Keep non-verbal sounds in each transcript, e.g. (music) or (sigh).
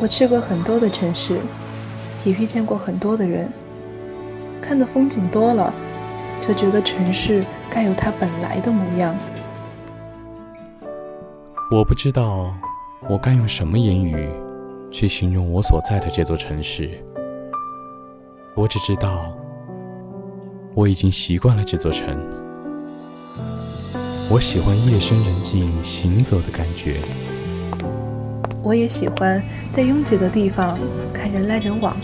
我去过很多的城市，也遇见过很多的人，看的风景多了，就觉得城市该有它本来的模样。我不知道我该用什么言语去形容我所在的这座城市，我只知道我已经习惯了这座城。我喜欢夜深人静行走的感觉。我也喜欢在拥挤的地方看人来人往。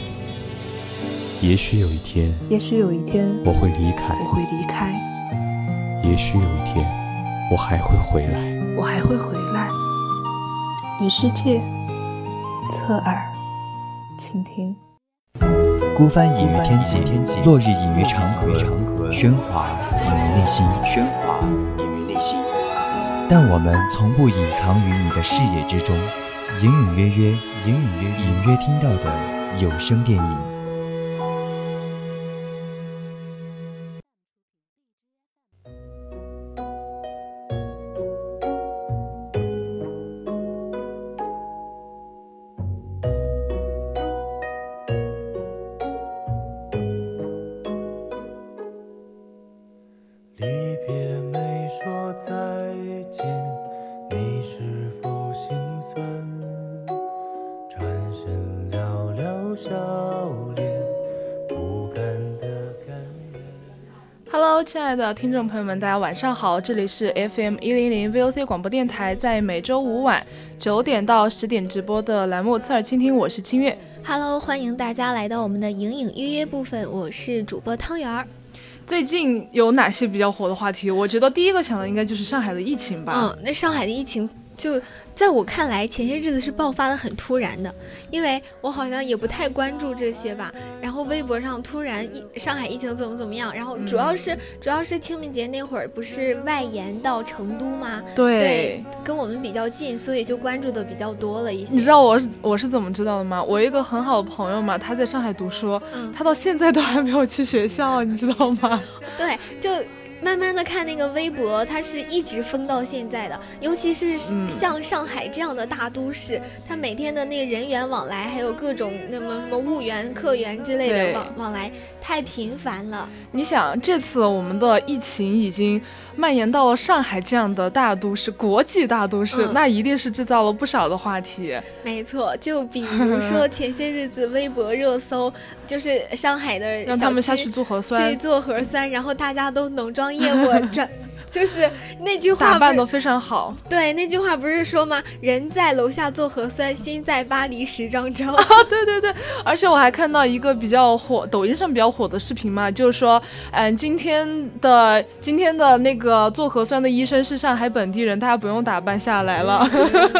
也许有一天，也许有一天我会离开，我会离开。也许有一天我还会回来，我还会回来。与世界侧耳倾听。孤帆隐于天际，落日隐于长河，喧哗隐于内心，喧哗隐于内心。但我们从不隐藏于你的视野之中。隐隐约约，隐隐约隐约听到的有声电影。的听众朋友们，大家晚上好，这里是 FM 一零零 VOC 广播电台，在每周五晚九点到十点直播的栏目《侧耳倾听》，我是清月。Hello，欢迎大家来到我们的隐隐约约部分，我是主播汤圆儿。最近有哪些比较火的话题？我觉得第一个想的应该就是上海的疫情吧。嗯，那上海的疫情就。在我看来，前些日子是爆发的很突然的，因为我好像也不太关注这些吧。然后微博上突然疫上海疫情怎么怎么样，然后主要是主要是清明节那会儿不是外延到成都吗？对，跟我们比较近，所以就关注的比较多了一些。你知道我是我是怎么知道的吗？我一个很好的朋友嘛，他在上海读书，他到现在都还没有去学校，你知道吗？对，就。慢慢的看那个微博，它是一直封到现在的，尤其是像上海这样的大都市，它每天的那个人员往来，还有各种那么什么物源、客源之类的往往来，太频繁了。你想，这次我们的疫情已经。蔓延到了上海这样的大都市，国际大都市，那一定是制造了不少的话题。没错，就比如说前些日子微博热搜，就是上海的让他们下去做核酸，去做核酸，然后大家都浓妆艳抹转。就是那句话打扮的非常好。对，那句话不是说吗？人在楼下做核酸，心在巴黎时装周。啊，对对对，而且我还看到一个比较火，抖音上比较火的视频嘛，就是说，嗯，今天的今天的那个做核酸的医生是上海本地人，大家不用打扮下来了。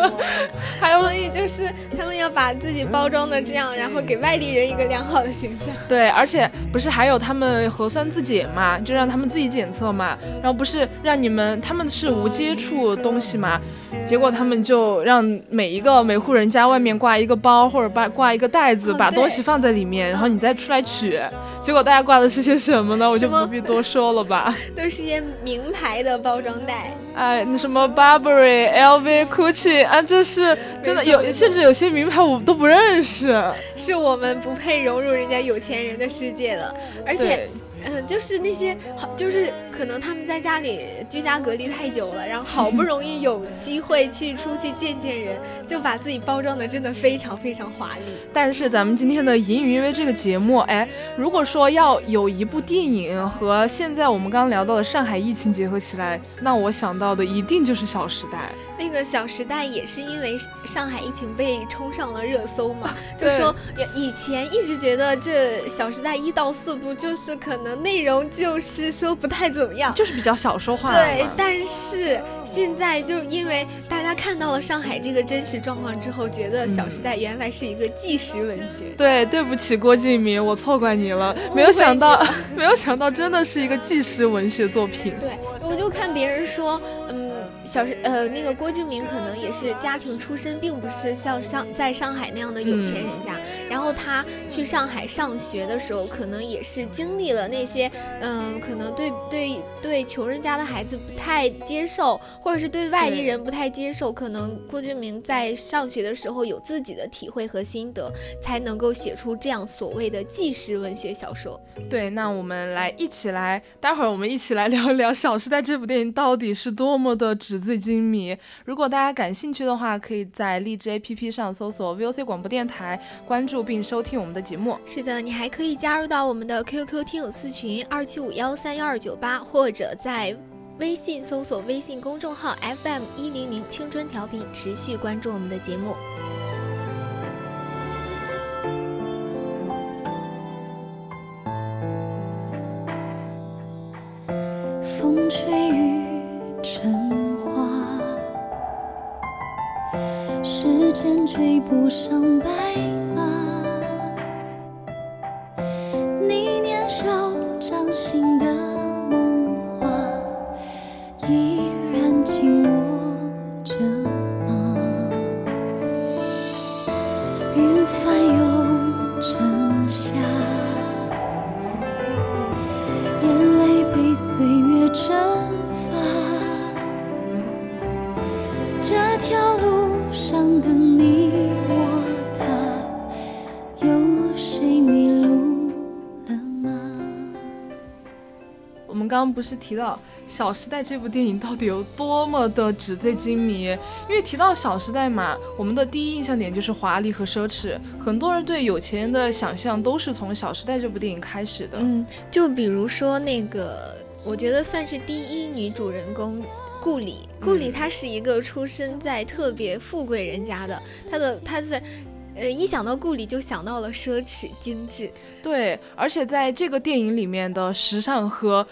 (laughs) 还有，所以就是他们要把自己包装的这样，然后给外地人一个良好的形象。对，而且不是还有他们核酸自检嘛，就让他们自己检测嘛，然后不是。让你们他们是无接触东西嘛，结果他们就让每一个每户人家外面挂一个包或者挂挂一个袋子，把东西放在里面，然后你再出来取。结果大家挂的是些什么呢？我就不必多说了吧。(laughs) 都是些名牌的包装袋，(laughs) 哎，那什么 Burberry、LV、Gucci 啊，这是真的有，甚至有些名牌我都不认识。是我们不配融入人家有钱人的世界的，而且。嗯，就是那些好，就是可能他们在家里居家隔离太久了，然后好不容易有机会去出去见见人，就把自己包装的真的非常非常华丽。但是咱们今天的隐隐约约这个节目，哎，如果说要有一部电影和现在我们刚刚聊到的上海疫情结合起来，那我想到的一定就是《小时代》。那个《小时代》也是因为上海疫情被冲上了热搜嘛，就说以前一直觉得这《小时代》一到四部就是可能内容就是说不太怎么样，就是比较小说化。对，但是现在就因为大家看到了上海这个真实状况之后，觉得《小时代》原来是一个纪实文学。对，对不起郭敬明，我错怪你了，没有想到，(laughs) 没有想到真的是一个纪实文学作品。对，我就看别人说，嗯。小时呃，那个郭敬明可能也是家庭出身，并不是像上在上海那样的有钱人家。然后他去上海上学的时候，可能也是经历了那些，嗯，可能对对对穷人家的孩子不太接受，或者是对外地人不太接受。可能郭敬明在上学的时候有自己的体会和心得，才能够写出这样所谓的纪实文学小说。对，那我们来一起来，待会儿我们一起来聊一聊《小时代》这部电影到底是多么的。纸醉金迷。如果大家感兴趣的话，可以在荔枝 APP 上搜索 VOC 广播电台，关注并收听我们的节目。是的，你还可以加入到我们的 QQ 听友四群二七五幺三幺二九八，或者在微信搜索微信公众号 FM 一零零青春调频，持续关注我们的节目。刚刚不是提到《小时代》这部电影到底有多么的纸醉金迷？因为提到《小时代》嘛，我们的第一印象点就是华丽和奢侈。很多人对有钱人的想象都是从《小时代》这部电影开始的。嗯，就比如说那个，我觉得算是第一女主人公。顾里，顾里她是一个出生在特别富贵人家的，她的她是，呃，一想到顾里就想到了奢侈精致，对，而且在这个电影里面的时尚和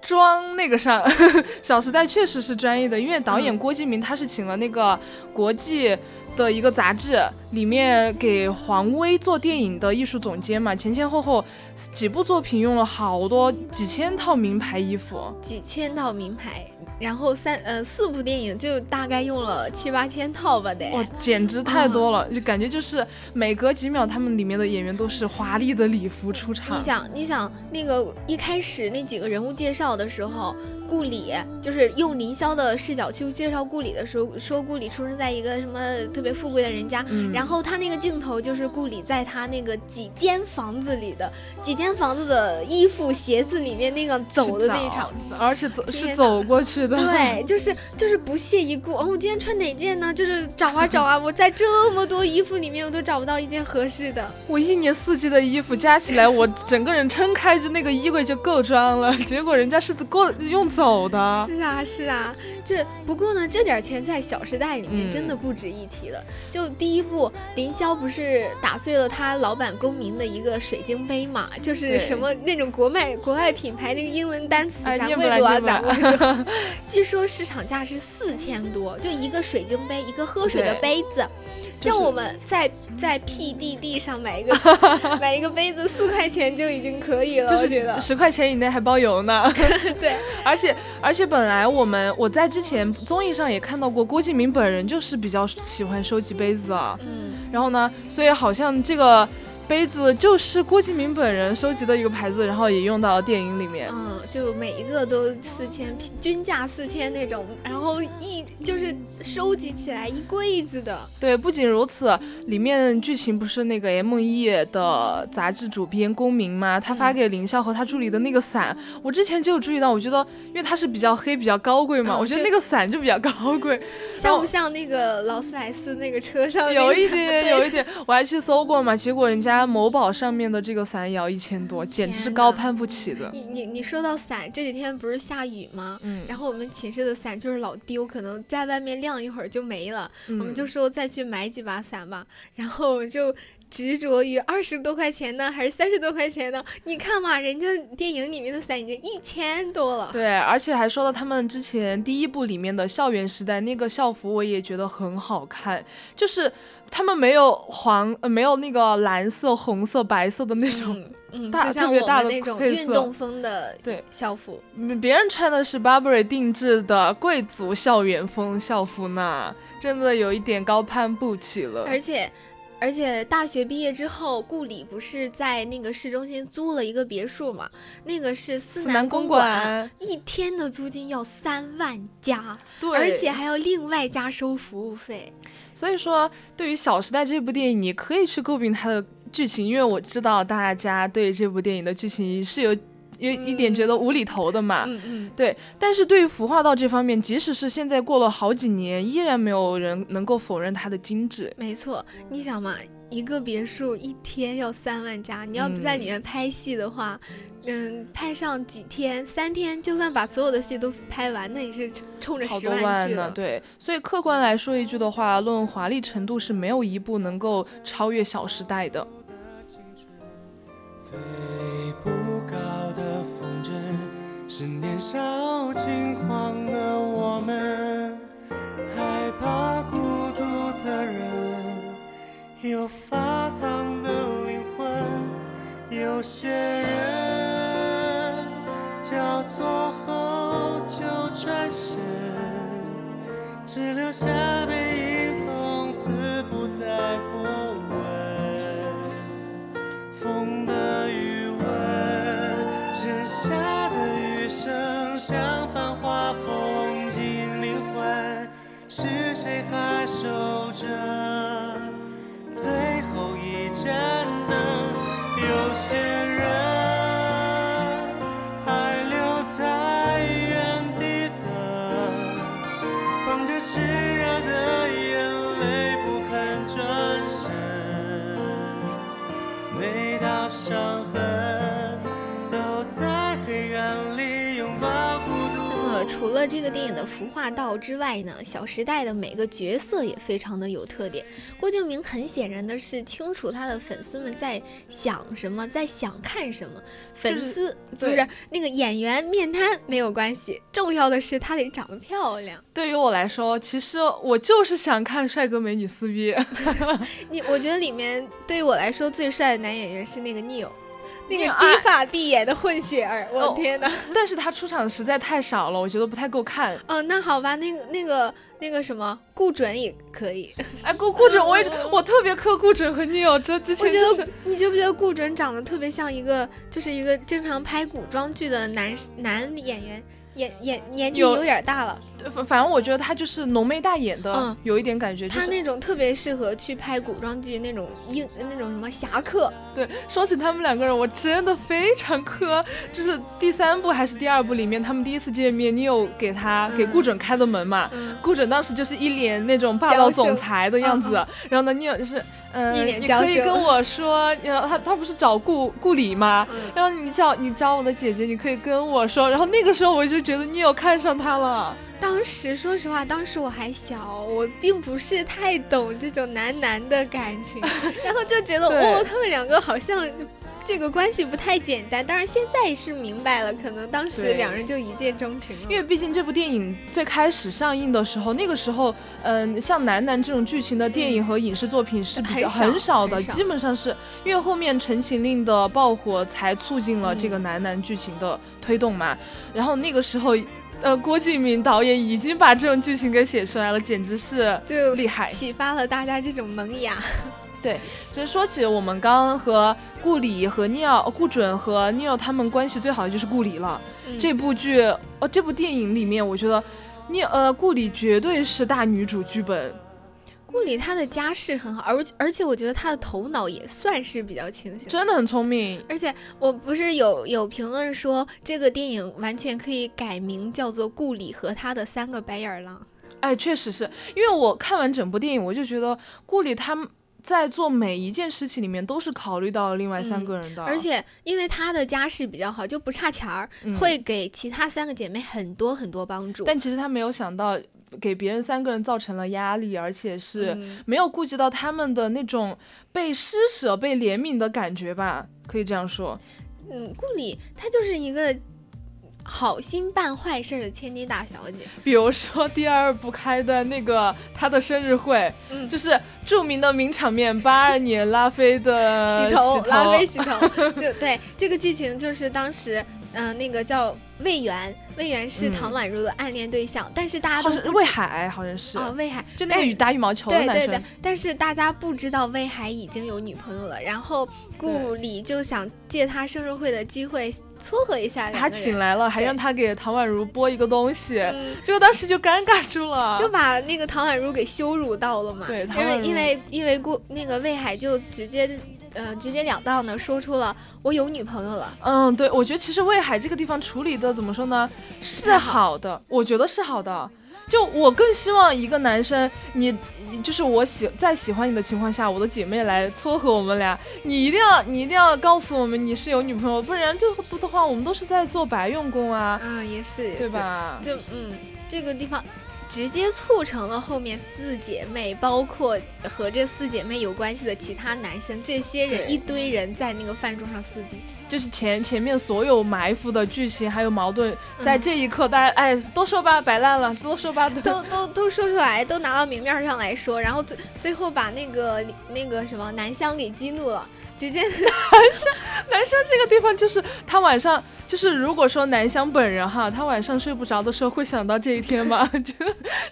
装那个上，(laughs)《小时代》确实是专业的，因为导演郭敬明他是请了那个国际。的一个杂志里面给黄威做电影的艺术总监嘛，前前后后几部作品用了好多几千套名牌衣服，几千套名牌，然后三呃四部电影就大概用了七八千套吧得，哇，简直太多了，就感觉就是每隔几秒他们里面的演员都是华丽的礼服出场。你想，你想那个一开始那几个人物介绍的时候。顾里就是用凌霄的视角去介绍顾里的时候，说顾里出生在一个什么特别富贵的人家，然后他那个镜头就是顾里在他那个几间房子里的几间房子的衣服鞋子里面那个走的那场，而且走是走过去的，对，就是就是不屑一顾。哦，我今天穿哪件呢？就是找啊找啊，我在这么多衣服里面我都找不到一件合适的。我一年四季的衣服加起来，我整个人撑开着那个衣柜就够装了。结果人家是过用。走的。是啊是啊，这不过呢，这点钱在《小时代》里面真的不值一提了。就第一部，凌霄不是打碎了他老板公明的一个水晶杯嘛？就是什么那种国外国外品牌那个英文单词，咱会读啊，咱会读。(laughs) 据说市场价是四千多，就一个水晶杯，一个喝水的杯子。像我们在在 PDD 上买一个 (laughs) 买一个杯子，四块钱就已经可以了，我觉得十块钱以内还包邮呢。(laughs) 对，而且而且本来我们我在之前综艺上也看到过，郭敬明本人就是比较喜欢收集杯子啊。嗯，然后呢，所以好像这个。杯子就是郭敬明本人收集的一个牌子，然后也用到电影里面。嗯，就每一个都四千，均价四千那种，然后一就是收集起来一柜子的。对，不仅如此，里面剧情不是那个 M E 的杂志主编公明吗？他发给林霄和他助理的那个伞，我之前就有注意到，我觉得因为它是比较黑、比较高贵嘛，我觉得那个伞就比较高贵，像不像那个劳斯莱斯那个车上？有一点，(laughs) 有一点，我还去搜过嘛，结果人家。某宝上面的这个伞也要一千多，简直是高攀不起的。你你你说到伞，这几天不是下雨吗？嗯，然后我们寝室的伞就是老丢，可能在外面晾一会儿就没了。我们就说再去买几把伞吧，然后就执着于二十多块钱呢，还是三十多块钱呢？你看嘛，人家电影里面的伞已经一千多了。对，而且还说到他们之前第一部里面的校园时代那个校服，我也觉得很好看，就是他们没有黄，呃，没有那个蓝色、红色、白色的那种。嗯嗯，大就像我特别大的们那种运动风的对校服。嗯别人穿的是 Burberry 定制的贵族校园风校服呢，真的有一点高攀不起了。而且，而且大学毕业之后，顾里不是在那个市中心租了一个别墅嘛？那个是思思南公公馆一天的租金要三万加，对，而且还要另外加收服务费。所以说，对于《小时代》这部电影，你可以去诟病它的剧情，因为我知道大家对这部电影的剧情是有有一点觉得无厘头的嘛。嗯嗯，对，但是对于服化道这方面，即使是现在过了好几年，依然没有人能够否认它的精致。没错。你想嘛，一个别墅一天要三万加，你要不在里面拍戏的话，嗯，拍上几天，三天，就算把所有的戏都拍完，那也是冲冲着好十多万呢，去了。对，所以客观来说一句的话，论华丽程度是没有一部能够超越《小时代》的。飞不高的风筝，是年少轻狂的我们，害怕孤独的人，有发烫的灵魂。有些人交错后就转身，只留下除了这个电影的服化道之外呢，《小时代》的每个角色也非常的有特点。郭敬明很显然的是清楚他的粉丝们在想什么，在想看什么。粉丝不是那个演员面瘫没有关系，重要的是他得长得漂亮。对于我来说，其实我就是想看帅哥美女撕逼。(laughs) 你我觉得里面对于我来说最帅的男演员是那个 Neil。那个金发碧眼的混血儿，我的哦天哪！但是他出场实在太少了，我觉得不太够看。哦，那好吧，那个那个那个什么顾准也可以。(laughs) 哎，顾顾准，我也我特别磕顾准和 Neil，这之我觉前就是得你觉不觉得顾准长得特别像一个，就是一个经常拍古装剧的男男演员，演演年纪有有点大了，反反正我觉得他就是浓眉大眼的，嗯有一点感觉。就是他那种特别适合去拍古装剧那种英那种什么侠客。对，说起他们两个人，我真的非常磕。就是第三部还是第二部里面，他们第一次见面，你有给他、给嗯顾准开的门嘛？嗯，顾准当时就是一脸那种霸道总裁的样子，嗯然后呢，你有就是，嗯、一脸你娇羞可以跟我说，然后他他不是找顾顾里吗？嗯然后你找你找我的姐姐，你可以跟我说。然后那个时候我就觉得你有看上他了。当时说实话，当时我还小，我并不是太懂这种男男的感情，(laughs) 然后就觉得哦，他们两个好像。这个关系不太简单，当然现在是明白了，可能当时两人就一见钟情了。因为毕竟这部电影最开始上映的时候，那个时候，嗯、像男男这种剧情的电影和影视作品是比较很少的，基本上是因为后面《陈情令》的爆火才促进了这个嗯男男剧情的推动嘛。然后那个时候，呃，郭敬明导演已经把这种剧情给写出来了，简直是就厉害。启发了大家这种萌芽。其实说起我们刚刚和顾里和尼奥、呃顾准和尼奥他们关系最好的就是顾里了。嗯这部剧，哦，这部电影里面，我觉得尼呃，顾里绝对是大女主剧本。顾里她的家世很好，而而且我觉得她的头脑也算是比较清醒。真的很聪明。而且我不是有有评论说这个电影完全可以改名叫做《顾里和他的三个白眼狼》。哎，确实是因为我看完整部电影，我就觉得顾里他们在做每一件事情里面都是考虑到了另外三嗯个人的，而且因为她的家世比较好，就不差钱儿，嗯会给其他三个姐妹很多很多帮助。但其实她没有想到，给别人三个人造成了压力，而且是嗯没有顾及到他们的那种被施舍、被怜悯的感觉吧，可以这样说。嗯，顾里她就是一个好心办坏事的千金大小姐。比如说第二部开的那个她的生日会，嗯。就是著名的名场面，八二年拉菲的洗头，拉菲洗头，就对这个剧情就是当时，嗯、那个叫魏源，魏源是嗯唐宛如的暗恋对象，但是大家都是魏海，好像是，哦，魏海就那个羽打羽毛球的男生。对对对，但是大家不知道魏海已经有女朋友了，然后顾里就想借他生日会的机会撮合一下把他请来了，还让他给唐宛如播一个东西，嗯，结果当时就尴尬住了。就把那个唐宛如给羞辱到了嘛。对因为因为因为顾那个魏海就直接呃直截了当的说出了我有女朋友了。嗯，对，我觉得其实威海这个地方处理的怎么说呢，是还好好的，我觉得是好的。就我更希望一个男生，你你就是我喜在喜欢你的情况下，我的姐妹来撮合我们俩，你一定要你一定要告诉我们你是有女朋友，不然就不的话，我们都是在做白用工啊，嗯，也是也是，对吧？就嗯这个地方。直接促成了后面四姐妹，包括和这四姐妹有关系的其他男生，这些人一堆人在那个饭桌上撕逼。就是前前面所有埋伏的剧情还有矛盾，在嗯这一刻，大家哎都说吧，摆烂了，都说吧，(laughs) 都都都说出来，都拿到明面上来说，然后最最后把那个那个什么南湘给激怒了，直接 (laughs) 南湘这个地方就是他晚上，就是如果说南湘本人哈，他晚上睡不着的时候会想到这一天吗？(laughs) 就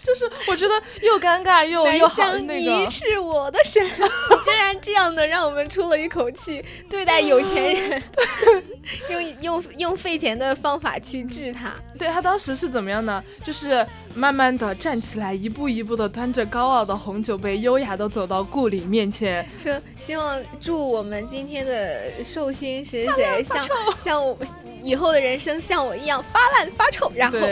就是我觉得又尴尬又南又好，那个。你，是我的神，你竟然这样的让我们出了一口气，对待有钱人，(laughs) 用用用费钱的方法去治他。对他当时是怎么样呢？就是慢慢的站起来，一步一步的端着高傲的红酒杯，优雅的走到顾里面前，说希望祝我们今天的寿星谁？谁谁像像我以后的人生像我一样发烂发臭，然后。(laughs)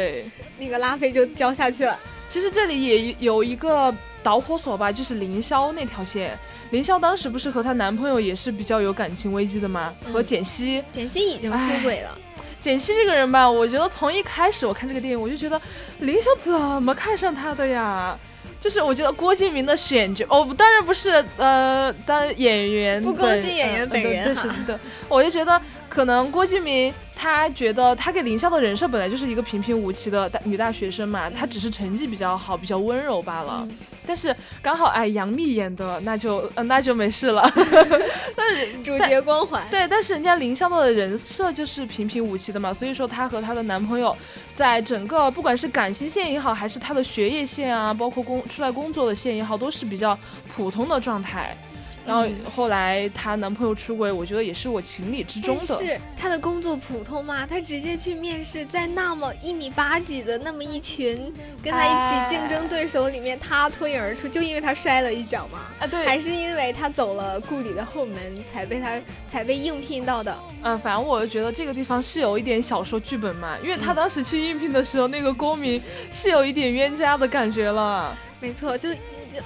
那个拉菲就浇下去了。其实这里也有一个导火索吧，就是凌霄那条线。凌霄当时不是和她男朋友也是比较有感情危机的吗？和嗯简溪，简溪已经出轨了，简溪这个人吧，我觉得从一开始我看这个电影，我就觉得凌霄怎么看上他的呀？就是我觉得郭敬明的选角，哦，当然不是，呃，当然演员不本攻击演员呃对本人哈对是的，我就觉得可能郭敬明他觉得他给林霄的人设本来就是一个平平无奇的大女大学生嘛，她只是成绩比较好，比较温柔罢了。嗯但是刚好哎，杨幂演的那就呃那就没事了。(laughs) 但是主角光环。对，但是人家林霄的人设就是平平无奇的嘛，所以说她和她的男朋友，在整个不管是感情线也好，还是她的学业线啊，包括工出来工作的线也好，都是比较普通的状态。然后嗯后来她男朋友出轨，我觉得也是我情理之中的。是她的工作普通吗？她直接去面试，在那么一米八几的那么一群跟她一起竞争对手里面，她脱颖而出，就因为她摔了一跤吗？啊，对，还是因为她走了顾里的后门，才被她才被应聘到的？嗯，反正我就觉得这个地方是有一点小说剧本嘛，因为他嗯当时去应聘的时候，那个公民是有一点冤家的感觉了。没错，就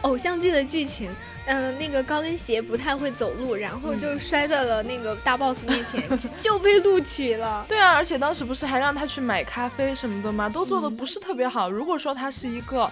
偶像剧的剧情，嗯、那个高跟鞋不太会走路，然后就摔在了那个大 boss 面前，(laughs) 就被录取了。对啊，而且当时不是还让他去买咖啡什么的吗？都嗯做的不是特别好。如果说他是一个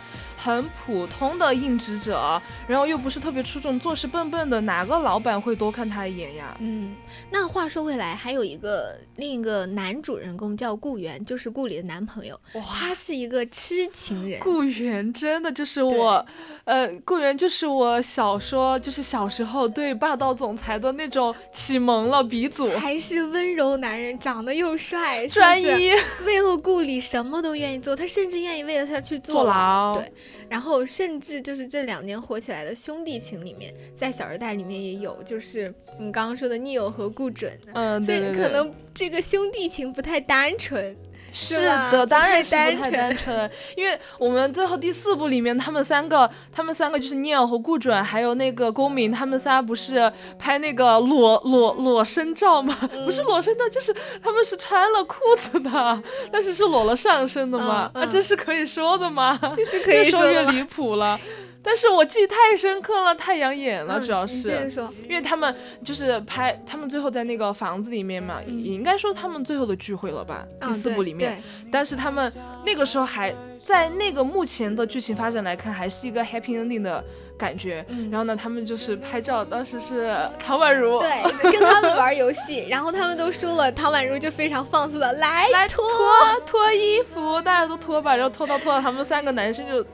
很普通的应职者，然后又不是特别出众、做事笨笨的，哪个老板会多看他一眼呀？嗯，那话说回来，还有一个另一个男主人公叫顾源，就是顾里的男朋友，哇，他是一个痴情人。顾源真的就是我，呃，顾源就是我小说，就是小时候对霸道总裁的那种启蒙了鼻祖。还是温柔男人，长得又帅，专一，为了顾里什么都愿意做，他甚至愿意为了他去坐牢。对，然后甚至就是这两年火起来的兄弟情里面，在《小时代》里面也有，就是你刚刚说的 Neo 和顾准，嗯，虽对对对，然可能这个兄弟情不太单纯，是的，当然是不太单纯因为我们最后第四部里面，他们三个，他们三个就是 Neil 和顾准，还有那个公民，他们仨不是拍那个裸裸裸身照吗？(laughs) 不是嗯裸身照，就是他们是穿了裤子的，但是是裸了上身的嘛？啊，嗯嗯这是可以说的吗？这是可越以说越离谱了。但是我记忆太深刻了，太养眼了，嗯主要是。说，因为他们就是拍，他们最后在那个房子里面嘛，嗯也应该说他们最后的聚会了吧？第四部里面，但是他们那个时候还在那个目前的剧情发展来看，还是一个 happy ending 的感觉。嗯然后呢，他们就是拍照，当时是唐宛如对，跟他们玩游戏，然后他们都输了，唐宛如就非常放肆的来来脱，脱脱衣服，大家都脱吧，然后脱到脱到，他们三个男生就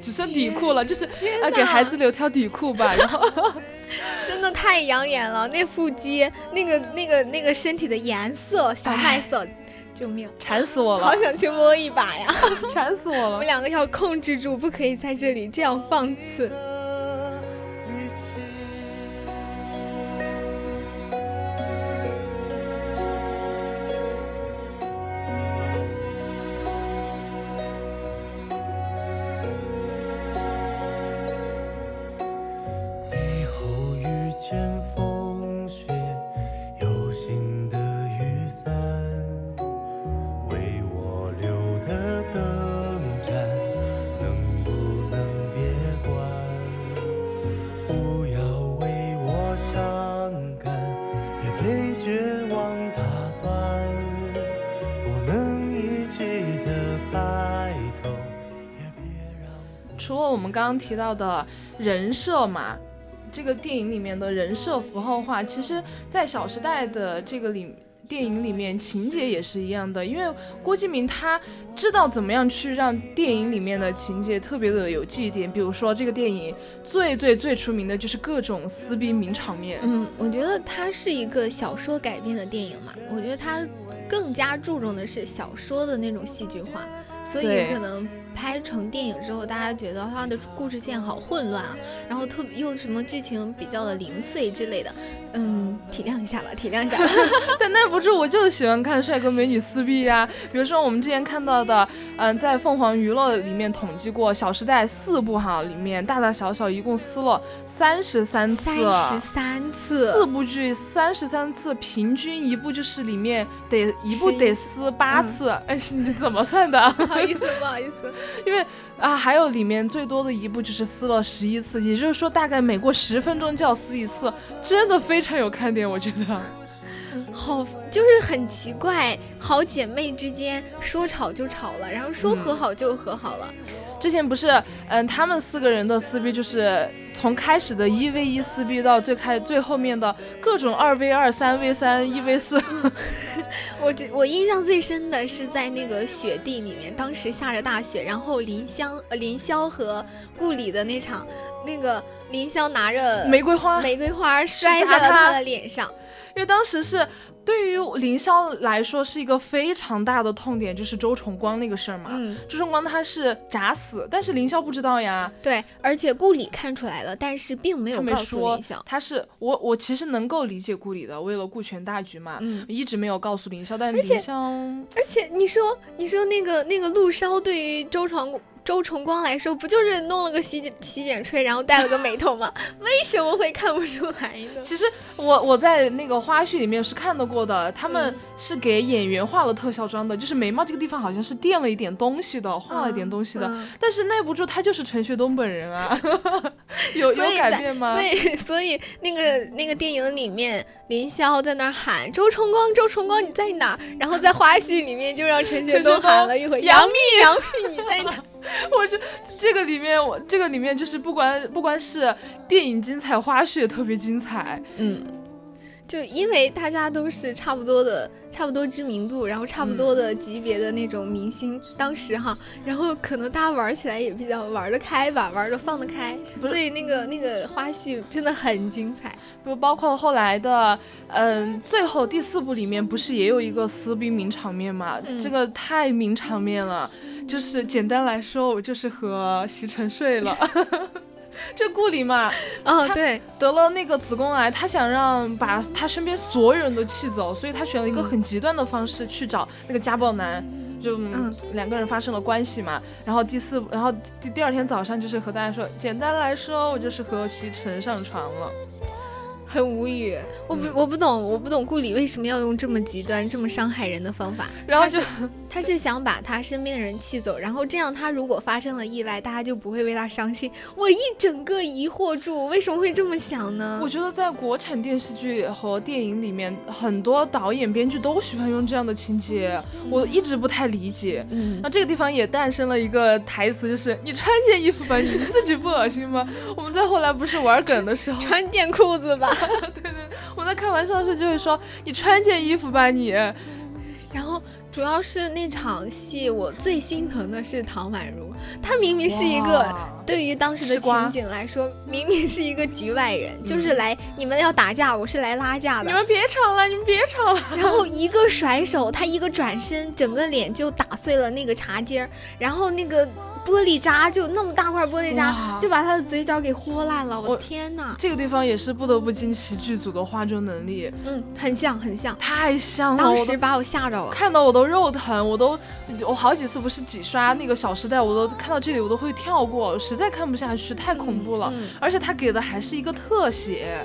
只剩底裤了，就是啊给孩子留条底裤吧，然后 (laughs) 真的太养眼了，那腹肌，那个那个那个身体的颜色，小麦色，救命！馋死我了好，想去摸一把呀！(laughs) 馋死我了我们。两个要控制住，不可以在这里这样放肆。刚刚提到的人设嘛，这个电影里面的人设符号化，其实在《小时代》的这个里。电影里面情节也是一样的，因为郭敬明他知道怎么样去让电影里面的情节特别的有记忆点。比如说这个电影最最最出名的就是各种撕逼名场面，嗯，我觉得它是一个小说改编的电影嘛，我觉得它更加注重的是小说的那种戏剧化，所以可能拍成电影之后，大家觉得它的故事线好混乱啊，然后特别又什么剧情比较的零碎之类的，嗯，体谅一下吧，体谅一下吧。(laughs) 但耐不住，我就喜欢看帅哥美女撕逼呀、比如说我们之前看到的，嗯、在凤凰娱乐里面统计过，《小时代》四部哈里面大大小小一共撕了三十三次，三十三次，四部剧三十三次，平均一部就是里面得一部得撕八嗯次。(laughs) 哎，是你怎么算的？不好意思，不好意思。(laughs) 因为啊，还有里面最多的一步就是撕了十一次，也就是说大概每过十分钟就要撕一次，真的非常有看点，我觉得。好，就是很奇怪，好姐妹之间说吵就吵了，然后说和好就和好了。之前不是，嗯，他们四个人的撕逼就是从开始的一 v 一撕逼到最开最后面的各种二 v 二、三 v 三、一 v 四。(laughs) (laughs) 我觉我印象最深的是在那个雪地里面，当时下着大雪，然后林香、呃、林霄和顾里的那场，那个林霄拿着玫瑰花，玫瑰花摔在了他的脸上。因为当时是对于凌霄来说是一个非常大的痛点，就是周崇光那个事儿嘛。嗯，周崇光他是假死，但是凌霄不知道呀，对，而且顾里看出来了，但是并没有告诉说林霄。他是我我其实能够理解顾里的，为了顾全大局嘛，嗯，一直没有告诉凌霄，但是凌霄而且你说，你说那个那个陆烧对于周崇周崇光来说，不就是弄了个洗剪洗剪吹，然后戴了个美瞳吗？(laughs) 为什么会看不出来呢？其实我我在那个花絮里面是看到过的，他们嗯是给演员化了特效妆的，就是眉毛这个地方好像是垫了一点东西的，画了一点东西的。嗯但是耐不住他就是陈学冬本人啊，(laughs) 有有改变吗？所以所以那个那个电影里面，林霄在那儿喊周崇光，周崇光你在哪？然后在花絮里面就让陈学冬喊了一回杨杨幂，杨幂你在哪儿？我这这个里面我这个里面就是不管不光是电影精彩，花絮也特别精彩。嗯，就因为大家都是差不多的，差不多知名度，然后差不多的级别的那种明星，当时哈，然后可能大家玩起来也比较玩得开吧，玩得放得开，所以那个那个花絮真的很精彩。不包括后来的，嗯，最后第四部里面不是也有一个撕逼名场面嘛？嗯这个太名场面了，就是简单来说，我就是和席晨睡了。(laughs) (laughs) 这顾里嘛，(laughs) 哦，对，得了那个子宫癌，他想让把他身边所有人都气走，所以他选了一个嗯很极端的方式去找那个家暴男，就、嗯嗯两个人发生了关系嘛。然后第四，然后第第二天早上就是和大家说，简单来说，我就是和席晨上床了。(laughs) 很无语。我不我不懂，我不懂顾里为什么要用这么极端、这么伤害人的方法。然后就他是想把他身边的人气走，然后这样他如果发生了意外，大家就不会为他伤心。我一整个疑惑住，为什么会这么想呢？我觉得在国产电视剧和电影里面，很多导演编剧都喜欢用这样的情节，我一直不太理解。嗯那这个地方也诞生了一个台词，就是你穿件衣服吧，你自己不恶心吗？(laughs) 我们在后来不是玩梗的时候，穿件裤子吧。(laughs) 对对我在开玩笑的时候就会说你穿件衣服吧你。主要是那场戏，我最心疼的是唐宛如，她明明是一个对于当时的情景来说，明明是一个局外人，就是来你们要打架，我是来拉架的。你们别吵了，你们别吵了。然后一个甩手，他一个转身，整个脸就打碎了那个茶几儿，然后那个玻璃渣就那么大块玻璃渣，就把他的嘴角给豁烂了。我我的天呐，这个地方也是不得不惊奇剧组的化妆能力，嗯，很像很像，太像了。当时把我吓着了。看到我都肉疼，我都我好几次不是几刷那个《小时代》，我都看到这里我都会跳过，实在看不下去，太恐怖了。嗯而且他给的还是一个特写，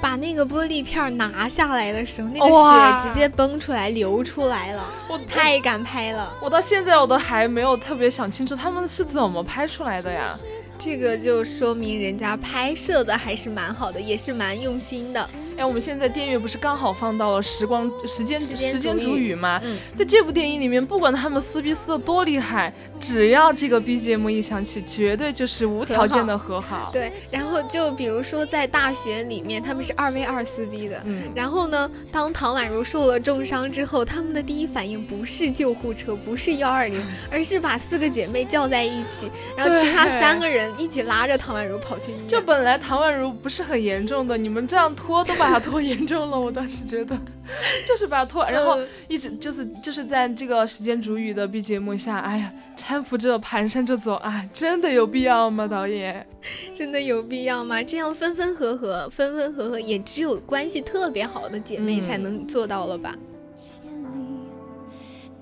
把那个玻璃片儿拿下来的时候，那个血直接崩出来流出来了，我太敢拍了。我到现在我都还没有特别想清楚他们是怎么拍出来的呀。这个就说明人家拍摄的还是蛮好的，也是蛮用心的。哎，我们现在电乐不是刚好放到了时光时间时间煮雨吗？嗯在这部电影里面，不管他们撕逼撕的多厉害，只要这个 BGM 一响起，绝对就是无条件的和好。对，然后就比如说在大学里面，他们是二 v 二撕逼的。嗯，然后呢，当唐宛如受了重伤之后，他们的第一反应不是救护车，不是幺二零，而是把四个姐妹叫在一起，然后其他三个人一起拉着唐宛如跑去医院。就本来唐宛如不是很严重的，你们这样拖都把她拖严重了，我当时觉得 (laughs) 就是把她拖，然后嗯一直就是就是在这个时间煮雨的 BGM 下，哎呀，搀扶着蹒跚着走，哎，真的有必要吗，导演？(laughs) 真的有必要吗？这样分分合合，分分合合，也只有关系特别好的姐妹嗯才能做到了吧？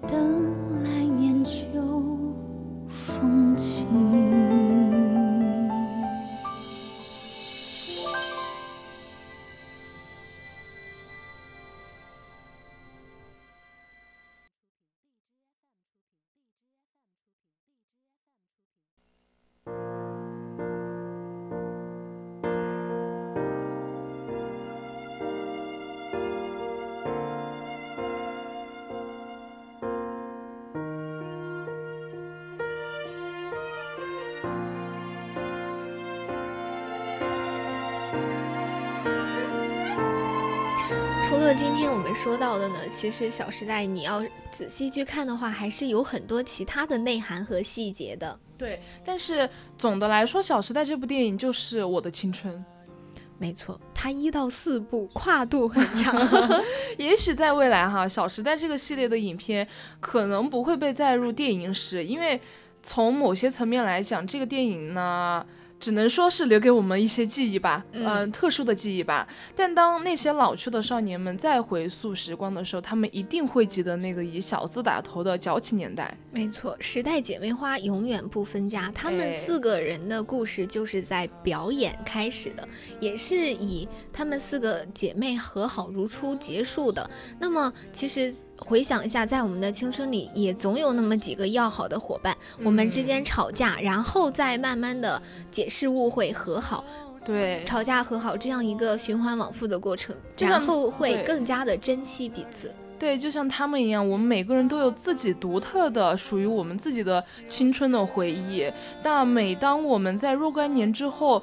千说到的呢，其实《小时代》你要仔细去看的话，还是有很多其他的内涵和细节的。对，但是总的来说，《小时代》这部电影就是我的青春。没错，它一到四部跨度很长。(laughs) 也许在未来哈，《小时代》这个系列的影片可能不会被载入电影史，因为从某些层面来讲，这个电影呢。只能说是留给我们一些记忆吧，嗯嗯、特殊的记忆吧。但当那些老去的少年们再回溯时光的时候，他们一定会记得那个以小字打头的矫情年代。没错，时代姐妹花永远不分家。她们哎四个人的故事就是在表演开始的，也是以她们四个姐妹和好如初结束的。那么，其实回想一下，在我们的青春里，也总有那么几个要好的伙伴，我们之间吵架，然后再慢慢的解释误会和好，对，吵架和好这样一个循环往复的过程，然后会更加的珍惜彼此。对，就像他们一样，我们每个人都有自己独特的、属于我们自己的青春的回忆。但每当我们在若干年之后，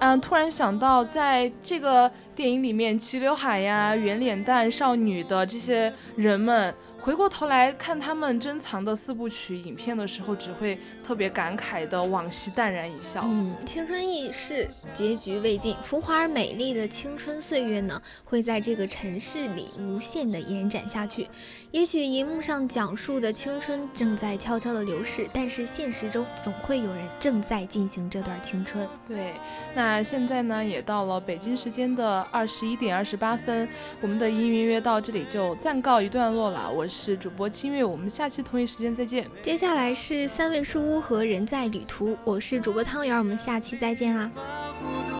嗯，突然想到，在这个电影里面，齐刘海呀、圆脸蛋少女的这些人们，回过头来看他们珍藏的四部曲影片的时候，只会特别感慨的往昔淡然一笑。嗯，青春易逝，结局未尽，浮华而美丽的青春岁月呢，会在这个城市里无限的延展下去。也许银幕上讲述的青春正在悄悄的流逝，但是现实中总会有人正在进行这段青春。对，那现在呢，也到了北京时间的二十一点二十八分，我们的音乐约到这里就暂告一段落了。我是主播清月，我们下期同一时间再见。接下来是三味书屋和人在旅途，我是主播汤圆，我们下期再见啦。